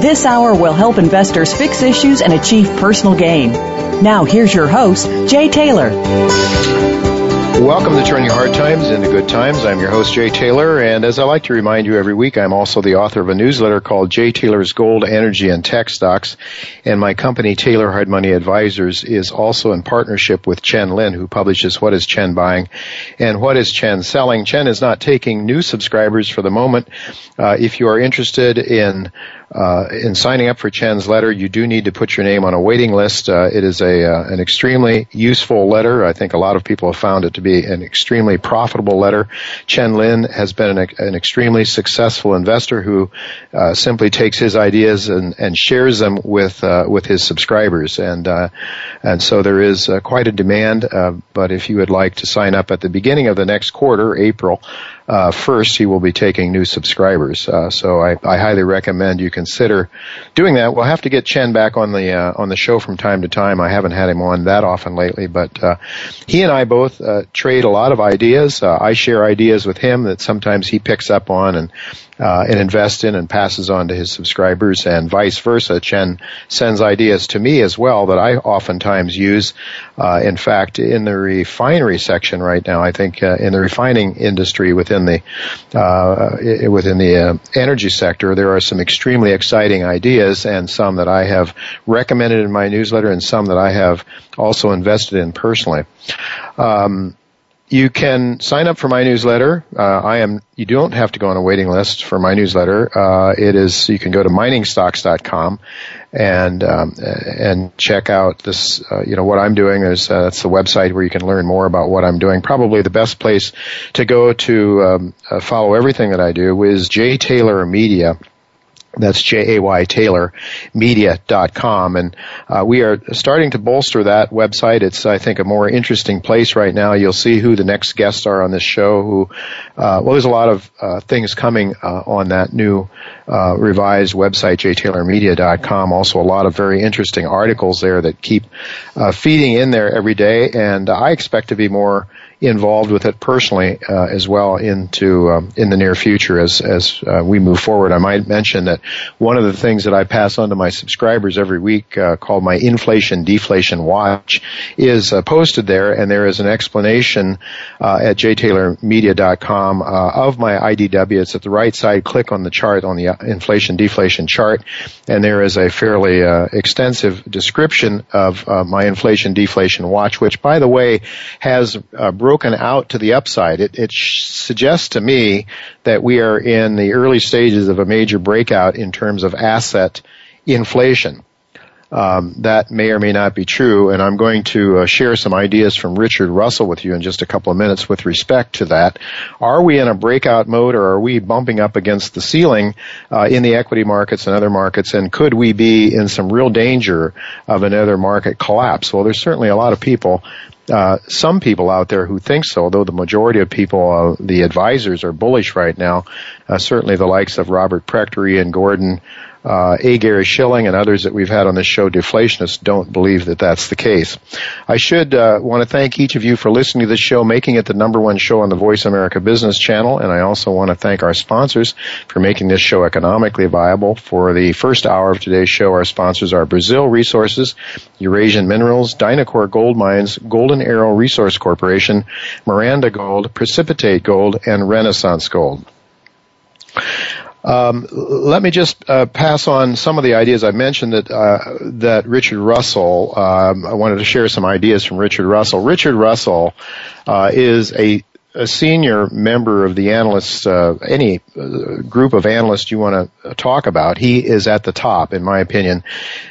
This hour will help investors fix issues and achieve personal gain. Now, here's your host, Jay Taylor. Welcome to Turning Hard Times into Good Times. I'm your host, Jay Taylor, and as I like to remind you every week, I'm also the author of a newsletter called Jay Taylor's Gold, Energy, and Tech Stocks, and my company, Taylor Hard Money Advisors, is also in partnership with Chen Lin, who publishes What is Chen Buying and What is Chen Selling. Chen is not taking new subscribers for the moment. Uh, if you are interested in in signing up for Chen's letter, you do need to put your name on a waiting list. Uh, it is a uh, an extremely useful letter. I think a lot of people have found it to be an extremely profitable letter. Chen Lin has been an, an extremely successful investor who uh, simply takes his ideas and, and shares them with uh, with his subscribers, and uh, and so there is quite a demand. but if you would like to sign up at the beginning of the next quarter, April uh, first, he will be taking new subscribers. Uh, so I, I, highly recommend you consider doing that. We'll have to get Chen back on the uh, on the show from time to time. I haven't had him on that often lately, but uh, he and I both uh, trade a lot of ideas. Uh, I share ideas with him that sometimes he picks up on, and uh, and invest in and passes on to his subscribers and vice versa. Chen sends ideas to me as well that I oftentimes use. Uh, in fact, in the refinery section right now, I think uh, in the refining industry within the uh, within the uh, energy sector, there are some extremely exciting ideas and some that I have recommended in my newsletter and some that I have also invested in personally. Um, you can sign up for my newsletter. Uh, I am. You don't have to go on a waiting list for my newsletter. Uh, it is. You can go to miningstocks.com and um, and check out this. Uh, you know what I'm doing. There's uh, that's the website where you can learn more about what I'm doing. Probably the best place to go to um, uh, follow everything that I do is Jay Taylor Media that's J-A-Y Taylor. And uh, we are starting to bolster that website. It's, I think, a more interesting place right now. You'll see who the next guests are on this show who, uh, well, there's a lot of uh, things coming uh, on that new uh, revised website, jtaylormedia.com. Also a lot of very interesting articles there that keep uh, feeding in there every day. And I expect to be more involved with it personally uh, as well into um, in the near future as as uh, we move forward. I might mention that one of the things that I pass on to my subscribers every week, uh, called my inflation deflation watch, is uh, posted there, and there is an explanation uh, at jtaylormedia.com uh, of my IDW. It's at the right side. Click on the chart on the inflation deflation chart, and there is a fairly extensive description of my inflation deflation watch, which, by the way, has broken out to the upside. It, it suggests to me that we are in the early stages of a major breakout in terms of asset inflation. Um, that may or may not be true, and I'm going to uh, share some ideas from Richard Russell with you in just a couple of minutes with respect to that. Are we in a breakout mode, or are we bumping up against the ceiling uh, in the equity markets and other markets? And could we be in some real danger of another market collapse? Well, there's certainly a lot of people uh, some people out there who think so, though the majority of people, uh, the advisors, are bullish right now. Uh, certainly, the likes of Robert Prechter, and Gordon, uh, A. Gary Shilling and others that we've had on this show, deflationists, don't believe that that's the case. I should uh, want to thank each of you for listening to this show, making it the number one show on the Voice America Business Channel, and I also want to thank our sponsors for making this show economically viable. For the first hour of today's show, our sponsors are Brazil Resources, Eurasian Minerals, Dynacor Gold Mines, Golden Arrow Resource Corporation, Miranda Gold, Precipitate Gold, and Renaissance Gold. Um, let me just uh, pass on some of the ideas I mentioned that uh, that Richard Russell. Um, I wanted to share some ideas from Richard Russell. Richard Russell uh, is a a senior member of the analysts, uh, any uh, group of analysts you want to talk about, he is at the top, in my opinion.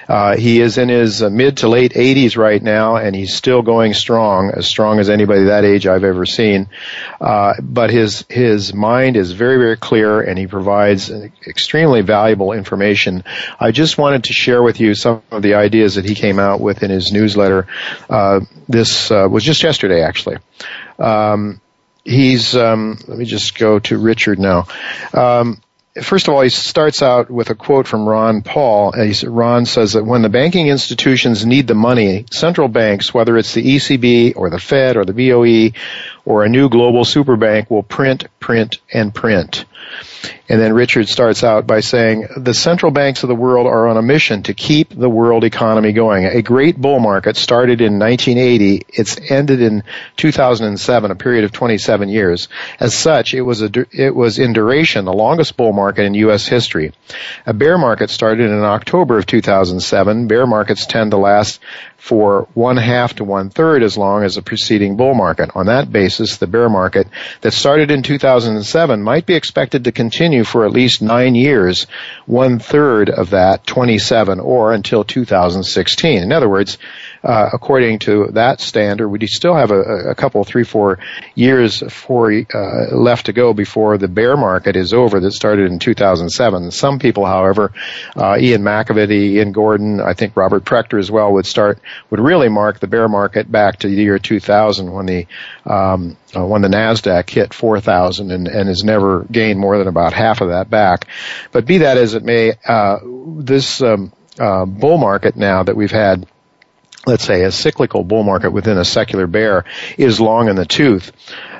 Uh, he is in his uh, mid to late 80s right now, and he's still going strong, as strong as anybody that age I've ever seen. Uh, but his his mind is very very clear, and he provides extremely valuable information. I just wanted to share with you some of the ideas that he came out with in his newsletter. Uh, this was just yesterday, actually. Um, he's um, let me just go to Richard now. Um, first of all, he starts out with a quote from Ron Paul. Ron says that when the banking institutions need the money, central banks, whether it's the ECB or the Fed or the BOE or a new global super bank, will print, print, and print. And then Richard starts out by saying, the central banks of the world are on a mission to keep the world economy going. A great bull market started in 1980. It's ended in 2007, a period of 27 years. As such, it was a, it was in duration the longest bull market in U.S. history. A bear market started in October of 2007. Bear markets tend to last for one half to one third as long as the preceding bull market. On that basis, the bear market that started in 2007 might be expected to continue for at least nine years, one third of that, 27, or until 2016. In other words, according to that standard, we still have a, a couple, three, four years for, uh, left to go before the bear market is over that started in 2007. Some people, however, uh, Ian McAvity, Ian Gordon, I think Robert Prechter as well, would start, would really mark the bear market back to the year 2000 when the, um, uh, when the Nasdaq hit 4,000 and, and has never gained more than about half of that back. But be that as it may, uh, this um, uh, bull market now that we've had let's say a cyclical bull market within a secular bear is long in the tooth.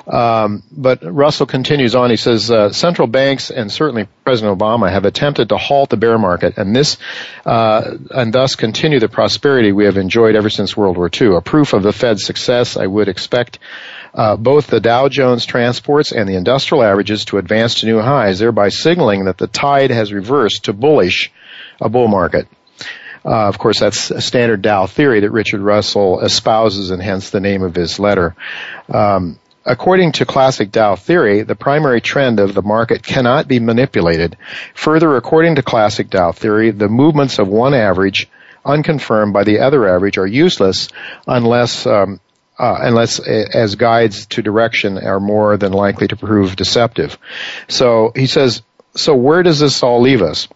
Um, but Russell continues on. He says uh, central banks and certainly President Obama have attempted to halt the bear market, and this uh, and thus continue the prosperity we have enjoyed ever since World War II. A proof of the Fed's success, I would expect. Uh, both the Dow Jones transports and the industrial averages to advance to new highs, thereby signaling that the tide has reversed to bullish a bull market. Uh, of course, that's a standard Dow theory that Richard Russell espouses, and hence the name of his letter. Um, According to classic Dow theory, the primary trend of the market cannot be manipulated. Further, according to classic Dow theory, the movements of one average, unconfirmed by the other average, are useless unless um, uh, unless as guides to direction are more than likely to prove deceptive. So he says, so where does this all leave us?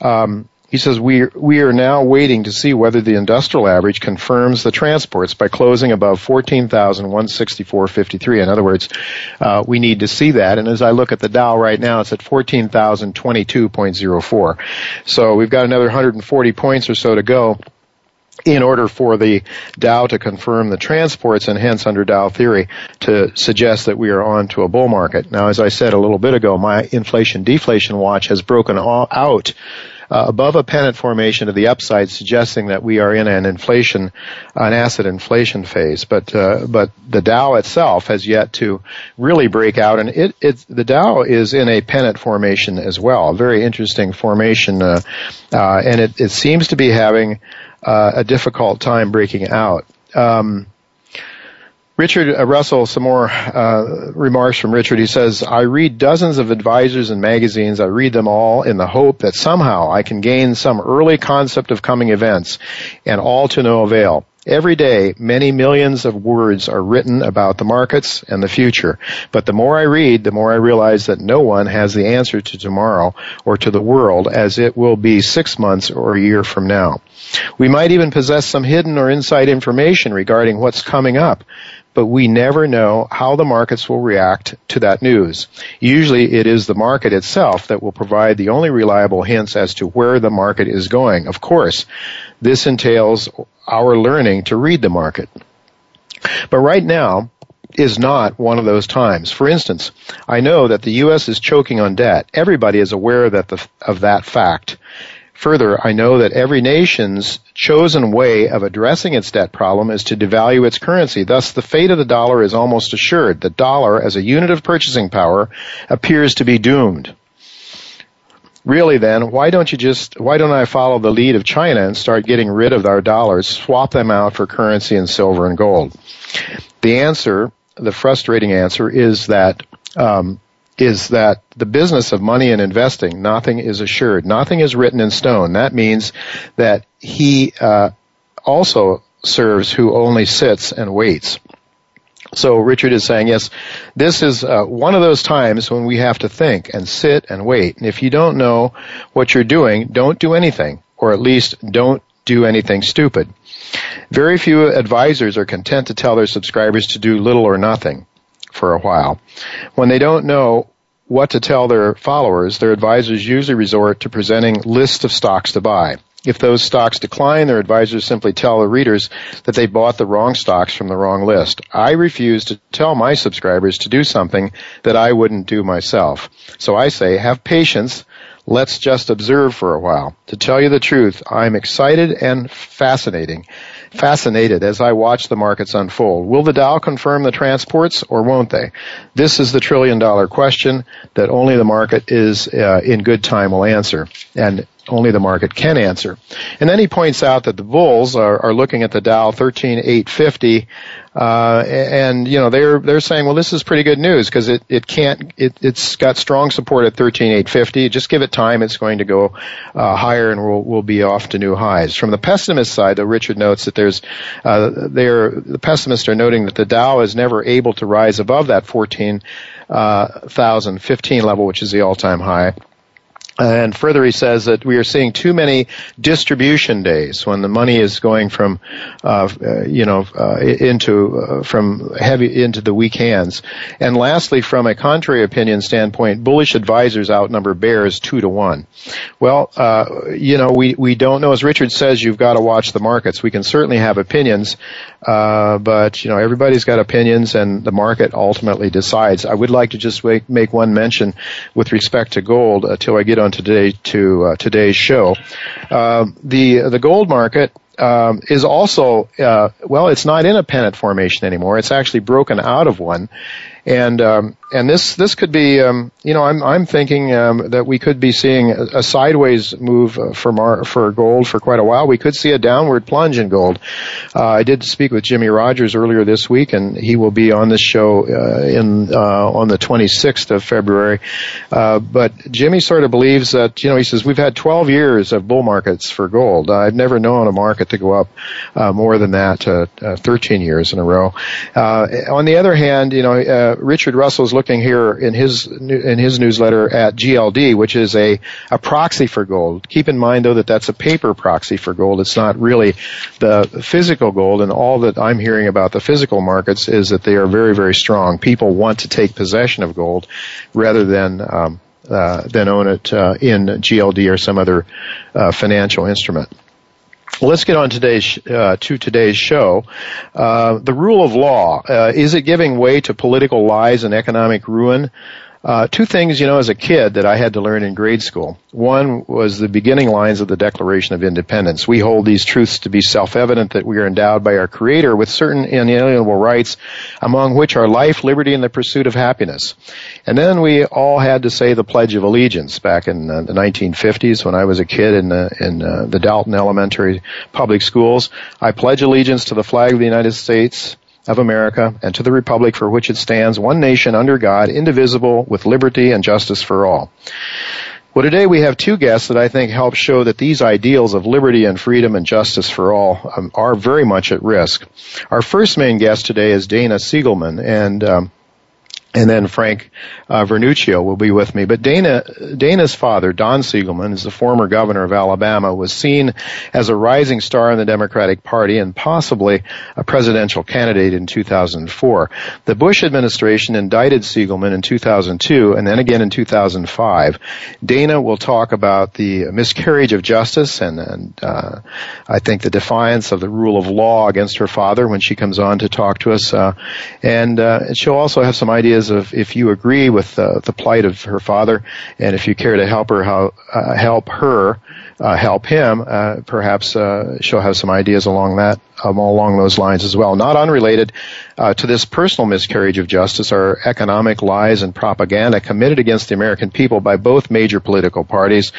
Um, he says we we are now waiting to see whether the industrial average confirms the transports by closing above 14,164.53. In other words, uh, we need to see that. And as I look at the Dow right now, it's at 14,022.04. So we've got another 140 points or so to go in order for the Dow to confirm the transports and hence under Dow theory to suggest that we are on to a bull market. Now, as I said a little bit ago, my inflation deflation watch has broken out uh, above a pennant formation to the upside, suggesting that we are in an inflation, an asset inflation phase. But uh, but the Dow itself has yet to really break out, and it it the Dow is in a pennant formation as well, a very interesting formation, uh, uh and it it seems to be having uh, a difficult time breaking out. Um, Richard uh, Russell, some more uh, remarks from Richard. He says, I read dozens of advisors and magazines. I read them all in the hope that somehow I can gain some early concept of coming events and all to no avail. Every day, many millions of words are written about the markets and the future. But the more I read, the more I realize that no one has the answer to tomorrow or to the world as it will be six months or a year from now. We might even possess some hidden or inside information regarding what's coming up, but we never know how the markets will react to that news. Usually it is the market itself that will provide the only reliable hints as to where the market is going. Of course, this entails our learning to read the market. But right now is not one of those times. For instance, I know that the U.S. is choking on debt. Everybody is aware that the, of that fact. Further, I know that every nation's chosen way of addressing its debt problem is to devalue its currency. Thus, the fate of the dollar is almost assured. The dollar, as a unit of purchasing power, appears to be doomed really then, why don't you just, why don't I follow the lead of China and start getting rid of our dollars, swap them out for currency and silver and gold? The answer, the frustrating answer is that, um, is that the business of money and investing, nothing is assured. Nothing is written in stone. That means that he, uh, also serves who only sits and waits. So Richard is saying, yes, this is uh, one of those times when we have to think and sit and wait. And if you don't know what you're doing, don't do anything, or at least don't do anything stupid. Very few advisors are content to tell their subscribers to do little or nothing for a while. When they don't know what to tell their followers, their advisors usually resort to presenting lists of stocks to buy. If those stocks decline, their advisors simply tell the readers that they bought the wrong stocks from the wrong list. I refuse to tell my subscribers to do something that I wouldn't do myself. So I say, have patience. Let's just observe for a while. To tell you the truth, I'm excited and fascinating fascinated as I watch the markets unfold. Will the Dow confirm the transports or won't they? This is the trillion dollar question that only the market is uh, in good time will answer. And only the market can answer. And then he points out that the bulls are, are looking at the Dow 13850, uh, and you know they're they're saying, well, this is pretty good news because it it can't it it's got strong support at 13850. Just give it time; it's going to go uh, higher, and we'll we'll be off to new highs. From the pessimist side, though, Richard notes that there's uh, they're the pessimists are noting that the Dow is never able to rise above that 14,015 uh, level, which is the all-time high. And further, he says that we are seeing too many distribution days when the money is going from, uh, you know, uh, into uh, from heavy into the weak hands. And lastly, from a contrary opinion standpoint, bullish advisors outnumber bears two to one. Well, uh, you know, we we don't know. As Richard says, you've got to watch the markets. We can certainly have opinions, uh, but you know, everybody's got opinions, and the market ultimately decides. I would like to just make, make one mention with respect to gold until I get on on today to uh, today's show. Uh, the the gold market um, is also uh, well, it's not in a pennant formation anymore. It's actually broken out of one, and um, and this this could be um, you know I'm I'm thinking um, that we could be seeing a, a sideways move uh, for for gold for quite a while. We could see a downward plunge in gold. Uh, I did speak with Jimmy Rogers earlier this week, and he will be on this show uh, in uh, on the 26th of February. Uh, but Jimmy sort of believes that you know he says we've had 12 years of bull markets for gold. I've never known a market to go up uh, more than that, 13 years in a row. on the other hand, you know Richard Russell is looking here in his in his newsletter at GLD, which is a a proxy for gold. Keep in mind though that that's a paper proxy for gold. It's not really the physical gold. And all that I'm hearing about the physical markets is that they are very very strong. People want to take possession of gold rather than um, uh, than own it uh, in GLD or some other uh, financial instrument. Let's get on today's uh, to today's show. Uh, the rule of law uh, is it giving way to political lies and economic ruin? Uh, two things, you know, as a kid that I had to learn in grade school. One was the beginning lines of the Declaration of Independence. We hold these truths to be self-evident that we are endowed by our Creator with certain inalienable rights, among which are life, liberty, and the pursuit of happiness. And then we all had to say the Pledge of Allegiance back in uh, the 1950s when I was a kid in the, in uh, the Dalton Elementary Public Schools. I pledge allegiance to the flag of the United States of America and to the republic for which it stands, one nation under God, indivisible, with liberty and justice for all. Well, today we have two guests that I think help show that these ideals of liberty and freedom and justice for all um, are very much at risk. Our first main guest today is Dana Siegelman, and um, and then Frank uh, Vernuccio will be with me. But Dana, Dana's father, Don Siegelman, is the former governor of Alabama, was seen as a rising star in the Democratic Party and possibly a presidential candidate in 2004. The Bush administration indicted Siegelman in 2002 and then again in 2005. Dana will talk about the miscarriage of justice and, and uh, I think the defiance of the rule of law against her father when she comes on to talk to us. Uh, and uh, she'll also have some ideas of if you agree with uh, the plight of her father, and if you care to help her, how uh, help her, uh, help him, uh, perhaps uh, she'll have some ideas along that um, along those lines as well. Not unrelated uh, to this personal miscarriage of justice are economic lies and propaganda committed against the American people by both major political parties.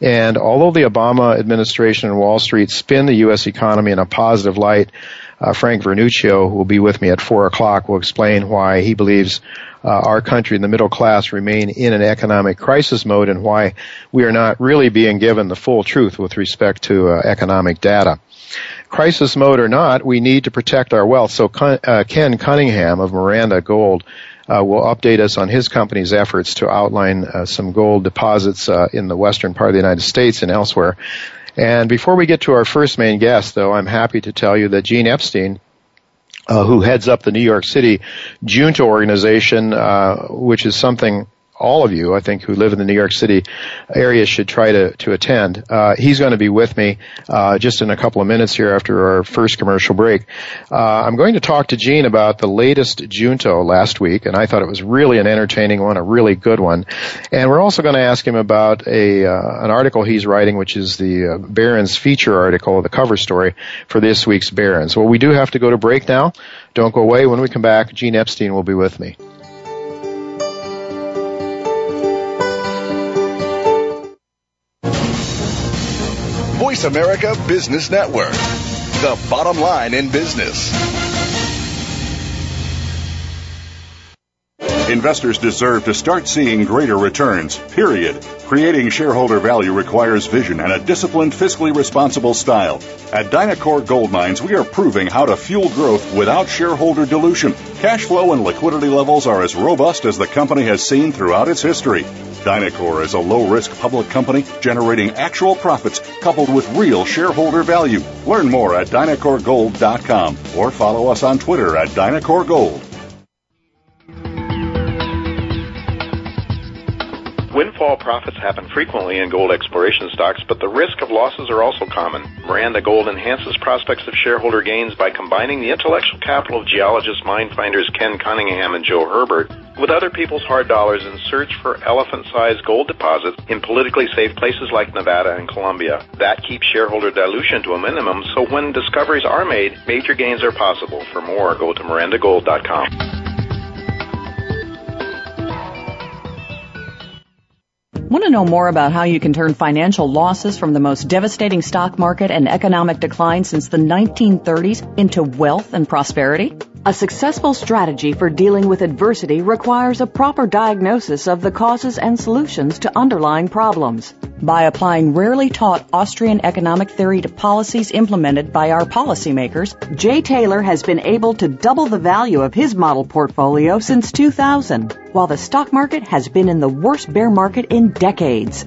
And although the Obama administration and Wall Street spin the U.S. economy in a positive light, uh, Frank Vernuccio, who will be with me at four o'clock, will explain why he believes uh, our country and the middle class remain in an economic crisis mode and why we are not really being given the full truth with respect to uh, economic data. Crisis mode or not, we need to protect our wealth. So uh, Ken Cunningham of Miranda Gold uh, will update us on his company's efforts to outline uh, some gold deposits uh, in the western part of the United States and elsewhere. And before we get to our first main guest, though, I'm happy to tell you that Gene Epstein, uh, who heads up the New York City Junto organization, uh, which is something all of you, I think, who live in the New York City area should try to, to attend. Uh, he's going to be with me uh, just in a couple of minutes here after our first commercial break. Uh, I'm going to talk to Gene about the latest Junto last week, and I thought it was really an entertaining one, a really good one. And we're also going to ask him about a uh, an article he's writing, which is the uh, Barron's feature article, the cover story for this week's Barron's. Well, we do have to go to break now. Don't go away. When we come back, Gene Epstein will be with me. Voice America Business Network, the bottom line in business. Investors deserve to start seeing greater returns, period. Creating shareholder value requires vision and a disciplined, fiscally responsible style. At Dynacor Gold Mines, we are proving how to fuel growth without shareholder dilution. Cash flow and liquidity levels are as robust as the company has seen throughout its history. Dynacor is a low risk public company generating actual profits coupled with real shareholder value. Learn more at DynacorGold.com or follow us on Twitter at DynacorGold. Windfall profits happen frequently in gold exploration stocks, but the risk of losses are also common. Miranda Gold enhances prospects of shareholder gains by combining the intellectual capital of geologists, mine finders Ken Cunningham and Joe Herbert with other people's hard dollars in search for elephant-sized gold deposits in politically safe places like Nevada and Colombia. That keeps shareholder dilution to a minimum, so when discoveries are made, major gains are possible. For more, go to mirandagold.com. Want to know more about how you can turn financial losses from the most devastating stock market and economic decline since the 1930s into wealth and prosperity? A successful strategy for dealing with adversity requires a proper diagnosis of the causes and solutions to underlying problems. By applying rarely taught Austrian economic theory to policies implemented by our policymakers, Jay Taylor has been able to double the value of his model portfolio since 2000, while the stock market has been in the worst bear market in decades.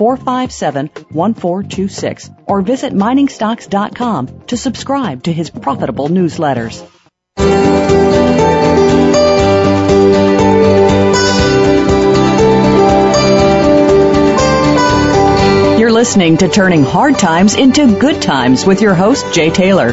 718-457-1426 or visit miningstocks.com to subscribe to his profitable newsletters. You're listening to Turning Hard Times into Good Times with your host, Jay Taylor.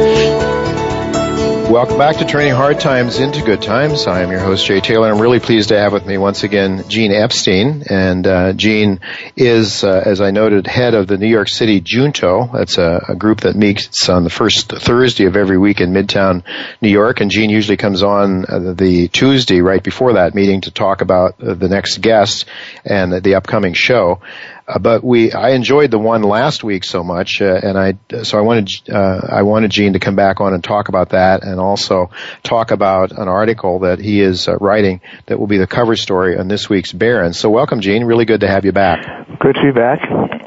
Welcome back to Turning Hard Times into Good Times. I am your host, Jay Taylor. I'm really pleased to have with me once again Gene Epstein. And uh, Gene is, uh, as I noted, head of the New York City Junto. That's a, a, group that meets on the first Thursday of every week in Midtown New York. And Gene usually comes on uh, the Tuesday right before that meeting to talk about uh, the next guest and the upcoming show. Uh, but we, I enjoyed the one last week so much, uh, and I, so I wanted, uh, I wanted Gene to come back on and talk about that, and also talk about an article that he is uh, writing that will be the cover story on this week's Barron. So welcome, Gene. Really good to have you back. Good to be back.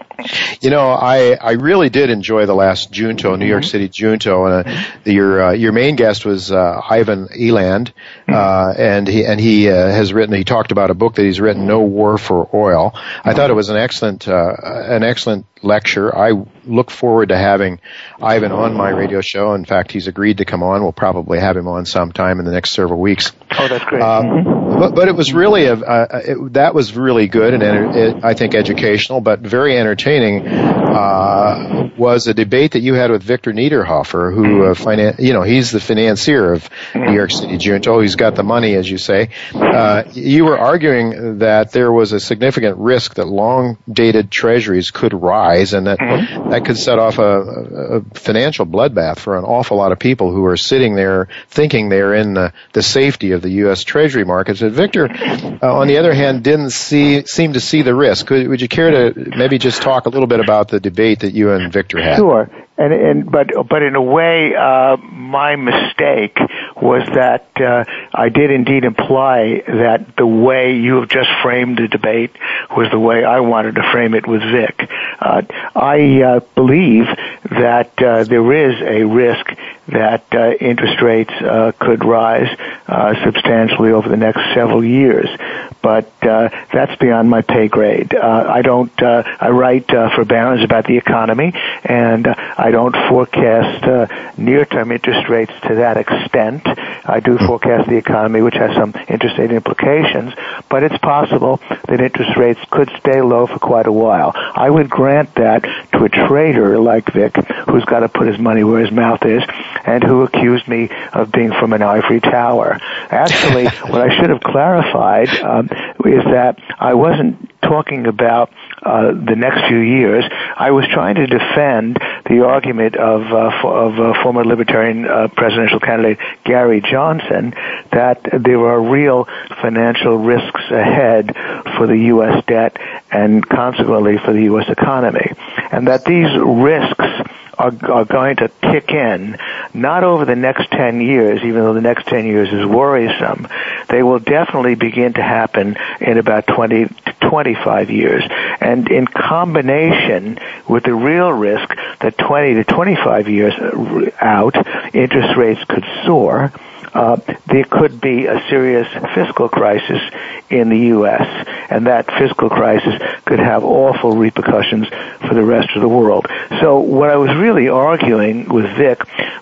You know, I, I really did enjoy the last Junto, New York mm-hmm. City Junto, and uh, your uh, your main guest was uh, Ivan Eland, mm-hmm. uh, and he and he uh, has written. He talked about a book that he's written, No War for Oil. I thought it was an excellent uh, an excellent lecture. I look forward to having Ivan on my radio show. In fact, he's agreed to come on. We'll probably have him on sometime in the next several weeks. Oh, that's great. Um, mm-hmm. but, but it was really a, uh, it, that was really good and it, I think educational, but very entertaining. Uh, was a debate that you had with Victor Niederhoffer, who uh, finan- you know he's the financier of New York City Junto. He's got the money, as you say. Uh, you were arguing that there was a significant risk that long dated treasuries could rise, and that mm-hmm. that could set off a, a, financial bloodbath for an awful lot of people who are sitting there thinking they're in the, the safety of the U.S. Treasury markets. But Victor, uh, on the other hand, didn't see seem to see the risk. Could, would you care to maybe just talk a little bit about the debate that you and Victor had? Sure. And, and but but in a way, uh, my mistake was that uh, I did indeed imply that the way you have just framed the debate was the way I wanted to frame it with Vic. Uh, I uh, believe that uh, there is a risk that uh, interest rates uh, could rise uh, substantially over the next several years. But that's beyond my pay grade. I don't. I write for Barron's about the economy, and I don't forecast near-term interest rates to that extent. I do forecast the economy, which has some interest rate implications, but it's possible that interest rates could stay low for quite a while. I would grant that to a trader like Vic, who's got to put his money where his mouth is, and who accused me of being from an ivory tower. Actually, what I should have clarified um, is that I wasn't talking about uh, the next few years. I was trying to defend the argument of uh, of uh, former Libertarian uh, presidential candidate Gary Johnson that there are real financial risks ahead for the U.S. debt and consequently for the U.S. economy, and that these risks are, are going to kick in, not over the next 10 years, even though the next 10 years is worrisome. They will definitely begin to happen in about 20 to 25 years. And in combination with the real risk that 20 to 25 years out, interest rates could soar, uh, Uh, there could be a serious fiscal crisis in the U.S., and that fiscal crisis could have awful repercussions for the rest of the world. So what I was really arguing with Vic,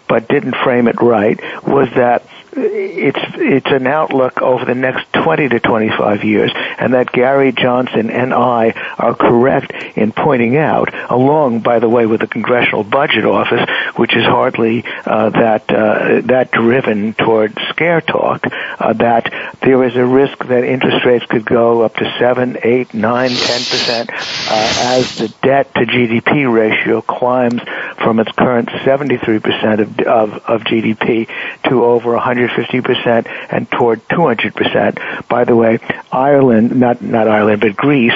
but didn't frame it right, was that it's it's an outlook over the next 20 to 25 years, and that Gary Johnson and I are correct in pointing out, along, by the way, with the Congressional Budget Office, which is hardly uh, that uh, that driven toward scare talk, uh, that there is a risk that interest rates could go up to seven, eight, nine, ten percent uh, as the debt to GDP ratio climbs from its current 73 percent of, of of GDP to over 100 150% and toward 200%. By the way, Ireland, not, not Ireland, but Greece,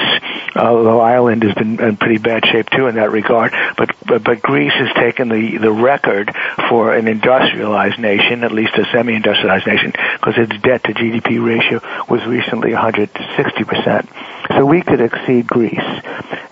although Ireland has been in pretty bad shape too in that regard, but, but, but Greece has taken the, the record for an industrialized nation, at least a semi-industrialized nation, because its debt to GDP ratio was recently 160%. So we could exceed Greece.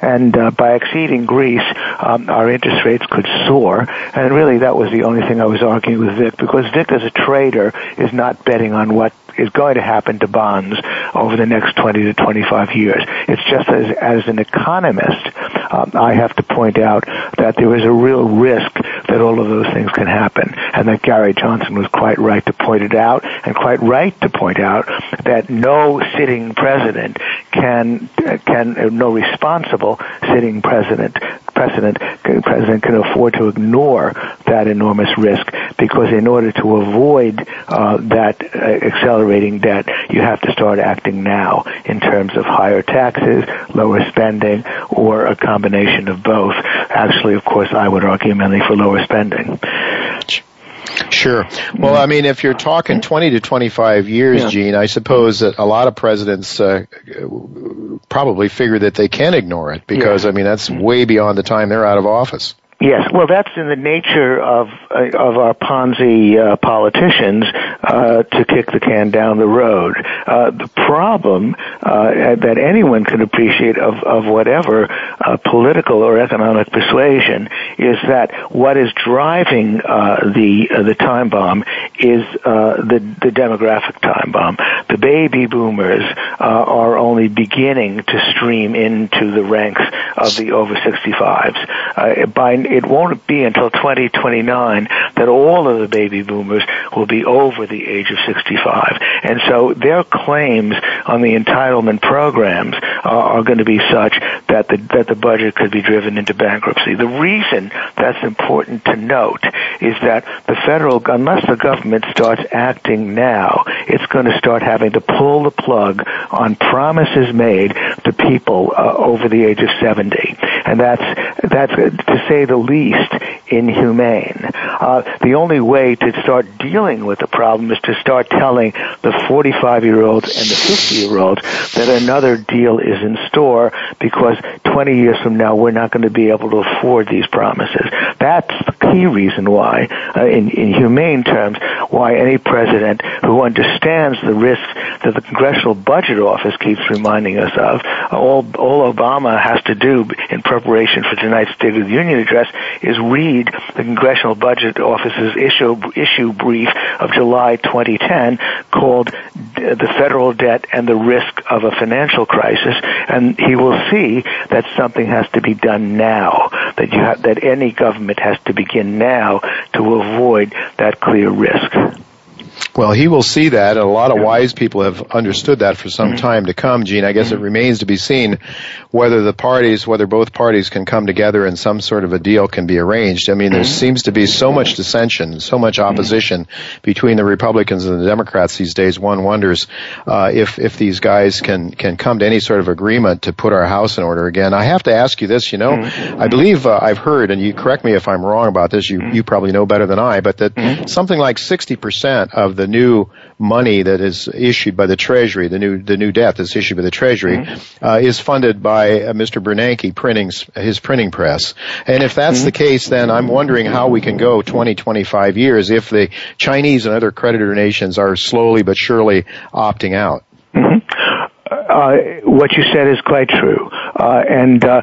And uh, by exceeding Greece, um, our interest rates could soar. And really, that was the only thing I was arguing with Vic, because Vic, as a trader, is not betting on what is going to happen to bonds over the next 20 to 25 years. It's just as, as an economist, um, I have to point out that there is a real risk that all of those things can happen, and that Gary Johnson was quite right to point it out, and quite right to point out that no sitting president can can no responsible sitting president president president can afford to ignore that enormous risk because in order to avoid uh, that uh, accelerating debt, you have to start acting now in terms of higher taxes, lower spending, or a combination of both. Actually, of course, I would argue mainly for lower spending. Sure. Well, I mean, if you're talking 20 to 25 years, yeah. Gene, I suppose that a lot of presidents uh, probably figure that they can ignore it because, yeah. I mean, that's way beyond the time they're out of office. Yes, well, that's in the nature of uh, of our Ponzi uh, politicians to kick the can down the road. Uh, the problem uh, that anyone can appreciate of of whatever uh, political or economic persuasion is that what is driving the the time bomb is the the demographic time bomb. The baby boomers are only beginning to stream into the ranks of the over 65s. by it won't be until 2029 that all of the baby boomers will be over the age of 65. And so their claims on the entitlement programs are, are going to be such that the, that the budget could be driven into bankruptcy. The reason that's important to note is that the federal, unless the government starts acting now, it's going to start having to pull the plug on promises made to people uh, over the age of 70. And that's, that's, to say the least, inhumane. Uh, the only way to start dealing with the problem is to start telling the 45 year olds and the 50 year olds that another deal is in store because 20 years from now we're not going to be able to afford these promises. That's the key reason why, uh, in, in humane terms, why any president who understands the risks that the Congressional Budget Office keeps reminding us of, all, all Obama has to do in preparation for tonight's State of the Union address is read the Congressional Budget Office's issue, issue brief of July 2010 called The Federal Debt and the Risk of a Financial Crisis, and he will see that something has to be done now, that you have, that any government has to begin now to avoid that clear risk. Well, he will see that, and a lot of wise people have understood that for some mm-hmm. time to come, Gene. I guess it mm-hmm. remains to be seen whether the parties, whether both parties can come together and some sort of a deal can be arranged. I mean, there mm-hmm. seems to be so much dissension, so much opposition between the Republicans and the Democrats these days. One wonders uh, if if these guys can can come to any sort of agreement to put our house in order again. I have to ask you this. You know, I believe uh, I've heard, and you correct me if I'm wrong about this. You you probably know better than I, but that something like 60 percent of the the new money that is issued by the Treasury, the new the new debt that's issued by the Treasury, mm-hmm. uh, is funded by uh, Mr. Bernanke printing his printing press. And if that's mm-hmm. the case, then I'm wondering how we can go 20, 25 years if the Chinese and other creditor nations are slowly but surely opting out. Mm-hmm. Uh, what you said is quite true, uh, and uh,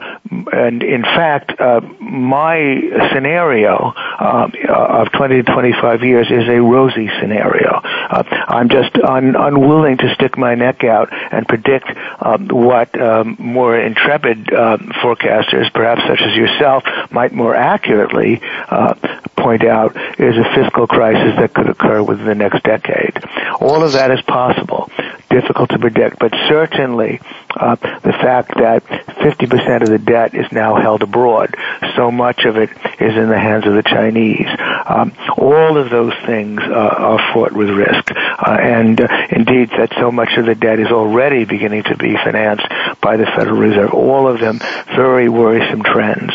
and in fact, uh, my scenario uh, of 20 to 25 years is a rosy scenario. I'm just un- unwilling to stick my neck out and predict um, what um, more intrepid forecasters, perhaps such as yourself, might more accurately point out is a fiscal crisis that could occur within the next decade. All of that is possible difficult to predict, but certainly the fact that 50% of the debt is now held abroad, so much of it is in the hands of the Chinese. Um, all of those things uh, are fraught with risk, uh, and uh, indeed that so much of the debt is already beginning to be financed by the Federal Reserve. All of them very worrisome trends.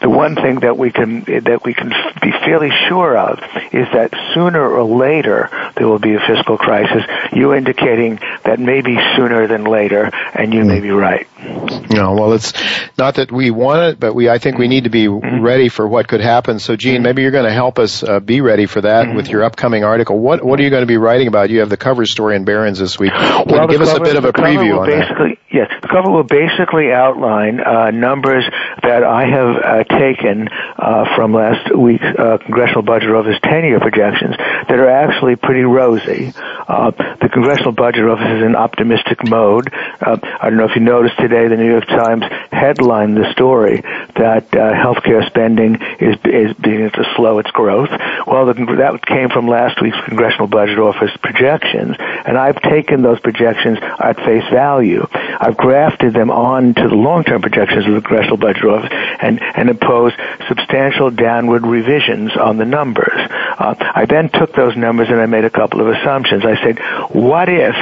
the one thing that we can that we can be fairly sure of is that sooner or later there will be a fiscal crisis. You indicating that maybe sooner than later, and you may be right. No, well, it's not that we want it, but we I think we need to be mm-hmm. ready for what could happen. So, Gene, maybe you're going to help us uh, be ready for that mm-hmm. with your upcoming article. What what are you going to be writing about? You have the cover story in Barron's this week. Can well, give cover, us a bit of a preview on basically, that? Yes, the cover will basically outline uh, numbers that I have uh, taken uh, from last week's uh, Congressional Budget Office 10-year projections that are actually pretty rosy. Uh, the Congressional Budget Office is in optimistic mode. Uh, I don't know if you noticed today the New York Times headlined the story that healthcare spending is is beginning to slow its growth. Well, the, that came from last week's Congressional Budget Office projections, and I've taken those projections at face value. I've grafted them on to the long-term projections of the Congressional Budget Office and, and imposed substantial downward revisions on the numbers. Uh, I then took those numbers and I made a couple of assumptions. I said, what if,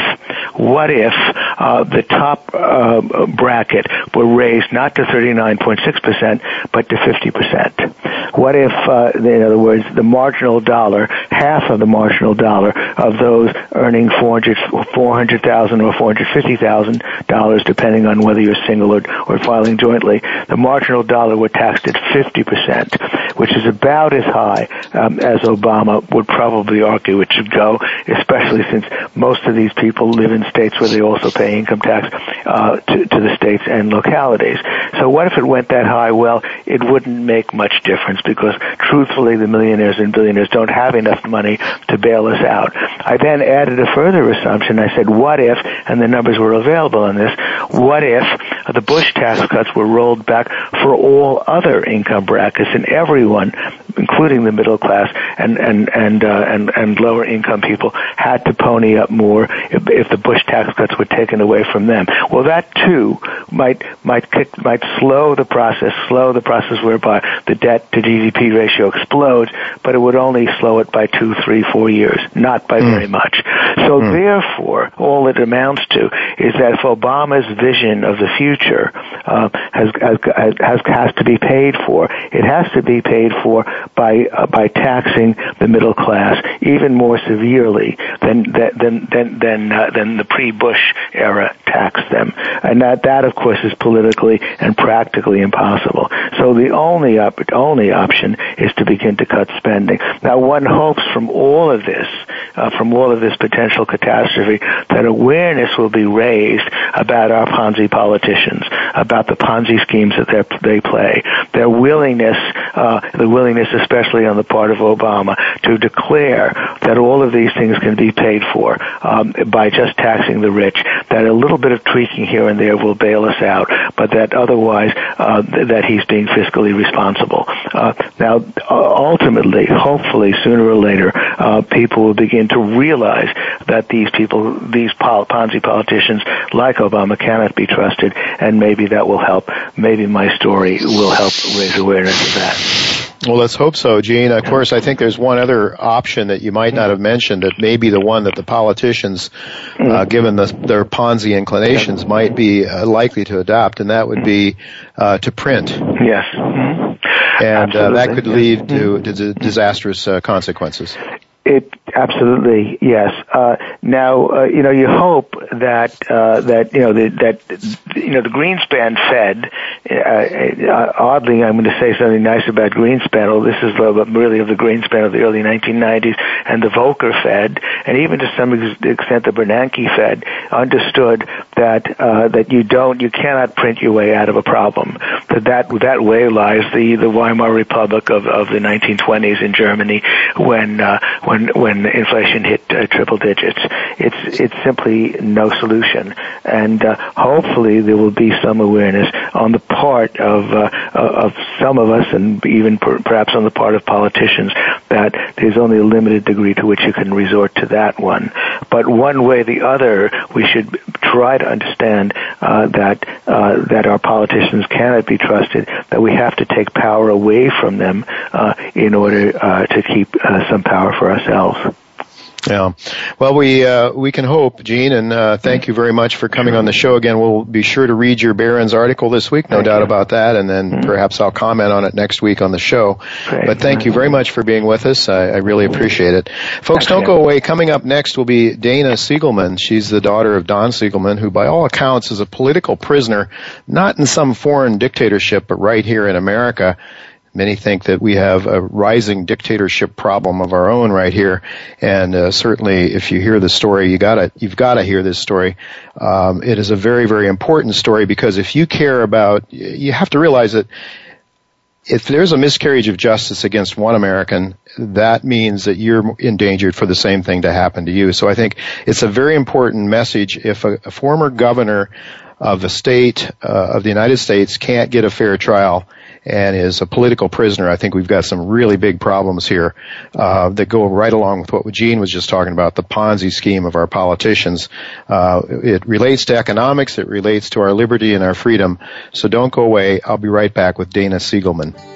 what if uh, the top uh, bracket were raised not to 39.6% but to 50%? What if, uh, in other words, the marginal dollar, half of the marginal dollar of those earning 400, 400,000 or 450,000 dollars, depending on whether you're single or, or filing jointly, the marginal dollar were taxed at 50%, which is about as high um, as Obama would probably argue it should go, especially since most of these people live in states where they also pay income tax uh, to, to the states and localities. So what if it went that high? Well, it wouldn't make much difference because truthfully the millionaires and billionaires don't have enough money to bail us out. I then added a further assumption. I said, what if, and the numbers were available on this, what if the Bush tax cuts were rolled back for all other income brackets and everyone, including the middle class and and and uh, and, and lower income people, had to pony up more if, if the Bush tax cuts were taken away from them. Well, that too might might kick, might slow the process, slow the process whereby the debt to GDP ratio explodes, but it would only slow it by two, three, four years, not by mm. very much. So mm. therefore, all it amounts to is that if Obama's vision of the future uh, has, has has has to be paid for, it has to be paid for by uh, by taxing the middle class even more severely than than than than uh, than the pre-Bush era taxed them, and that that of course is politically and practically impossible. So the only op- only option is to begin to cut spending. Now, one hopes from all of this, uh, from all of this potential catastrophe, that awareness will be raised about our Ponzi politicians, about the Ponzi schemes that they play, their willingness, uh, the willingness, especially on the part of Obama, to declare that all of these things can be paid for um, by just taxing the rich. That a little bit of tweaking here and there will bail us out, but that otherwise uh, that he's being fiscally responsible. Uh, now, ultimately, hopefully, sooner or later, uh, people will begin to realize that these people, these Ponzi politicians like Obama, cannot be trusted, and maybe that will help. Maybe my story will help raise awareness of that. Well, let's hope so, Gene. Of course, I think there's one other option that you might not have mentioned that may be the one that the politicians, uh, mm-hmm. given the, their Ponzi inclinations, might be uh, likely to adopt, and that would be uh, to print. Yes. And uh, that could lead to, to disastrous uh, consequences. It absolutely yes. Uh, now uh, you know you hope that uh, that you know the, that you know the Greenspan Fed. Uh, uh, oddly, I'm going to say something nice about Greenspan. Well, this is really of the Greenspan of the early 1990s and the Volcker Fed, and even to some extent the Bernanke Fed understood that uh, that you don't you cannot print your way out of a problem. That that that way lies the the Weimar Republic of of the 1920s in Germany when when when when inflation hit uh, triple digits. It's it's simply no solution, and uh, hopefully there will be some awareness on the part of uh, of some of us, and even per- perhaps on the part of politicians, that there's only a limited degree to which you can resort to that one. But one way or the other, we should try to understand uh, that uh, that our politicians cannot be trusted. That we have to take power away from them uh, in order uh, to keep uh, some power for ourselves. Yeah. Well, we uh, we can hope, Gene, and uh, thank you very much for coming on the show again. We'll be sure to read your Barron's article this week, no Thank doubt you. about that, and then Mm-hmm. perhaps I'll comment on it next week on the show. Great. But thank you very much for being with us. I, I really appreciate it. Folks, don't go away. Coming up next will be Dana Siegelman. She's the daughter of Don Siegelman, who by all accounts is a political prisoner, not in some foreign dictatorship, but right here in America. Many think that we have a rising dictatorship problem of our own right here, and uh, certainly, if you hear the story, you gotta you've got to hear this story. Um, it is a very very important story because if you care about, you have to realize that if there's a miscarriage of justice against one American, that means that you're endangered for the same thing to happen to you. So I think it's a very important message. If a, a former governor of a state uh, of the United States can't get a fair trial and is a political prisoner, I think we've got some really big problems here uh, that go right along with what Gene was just talking about, the Ponzi scheme of our politicians. Uh, it relates to economics, it relates to our liberty and our freedom. So don't go away. I'll be right back with Dana Siegelman.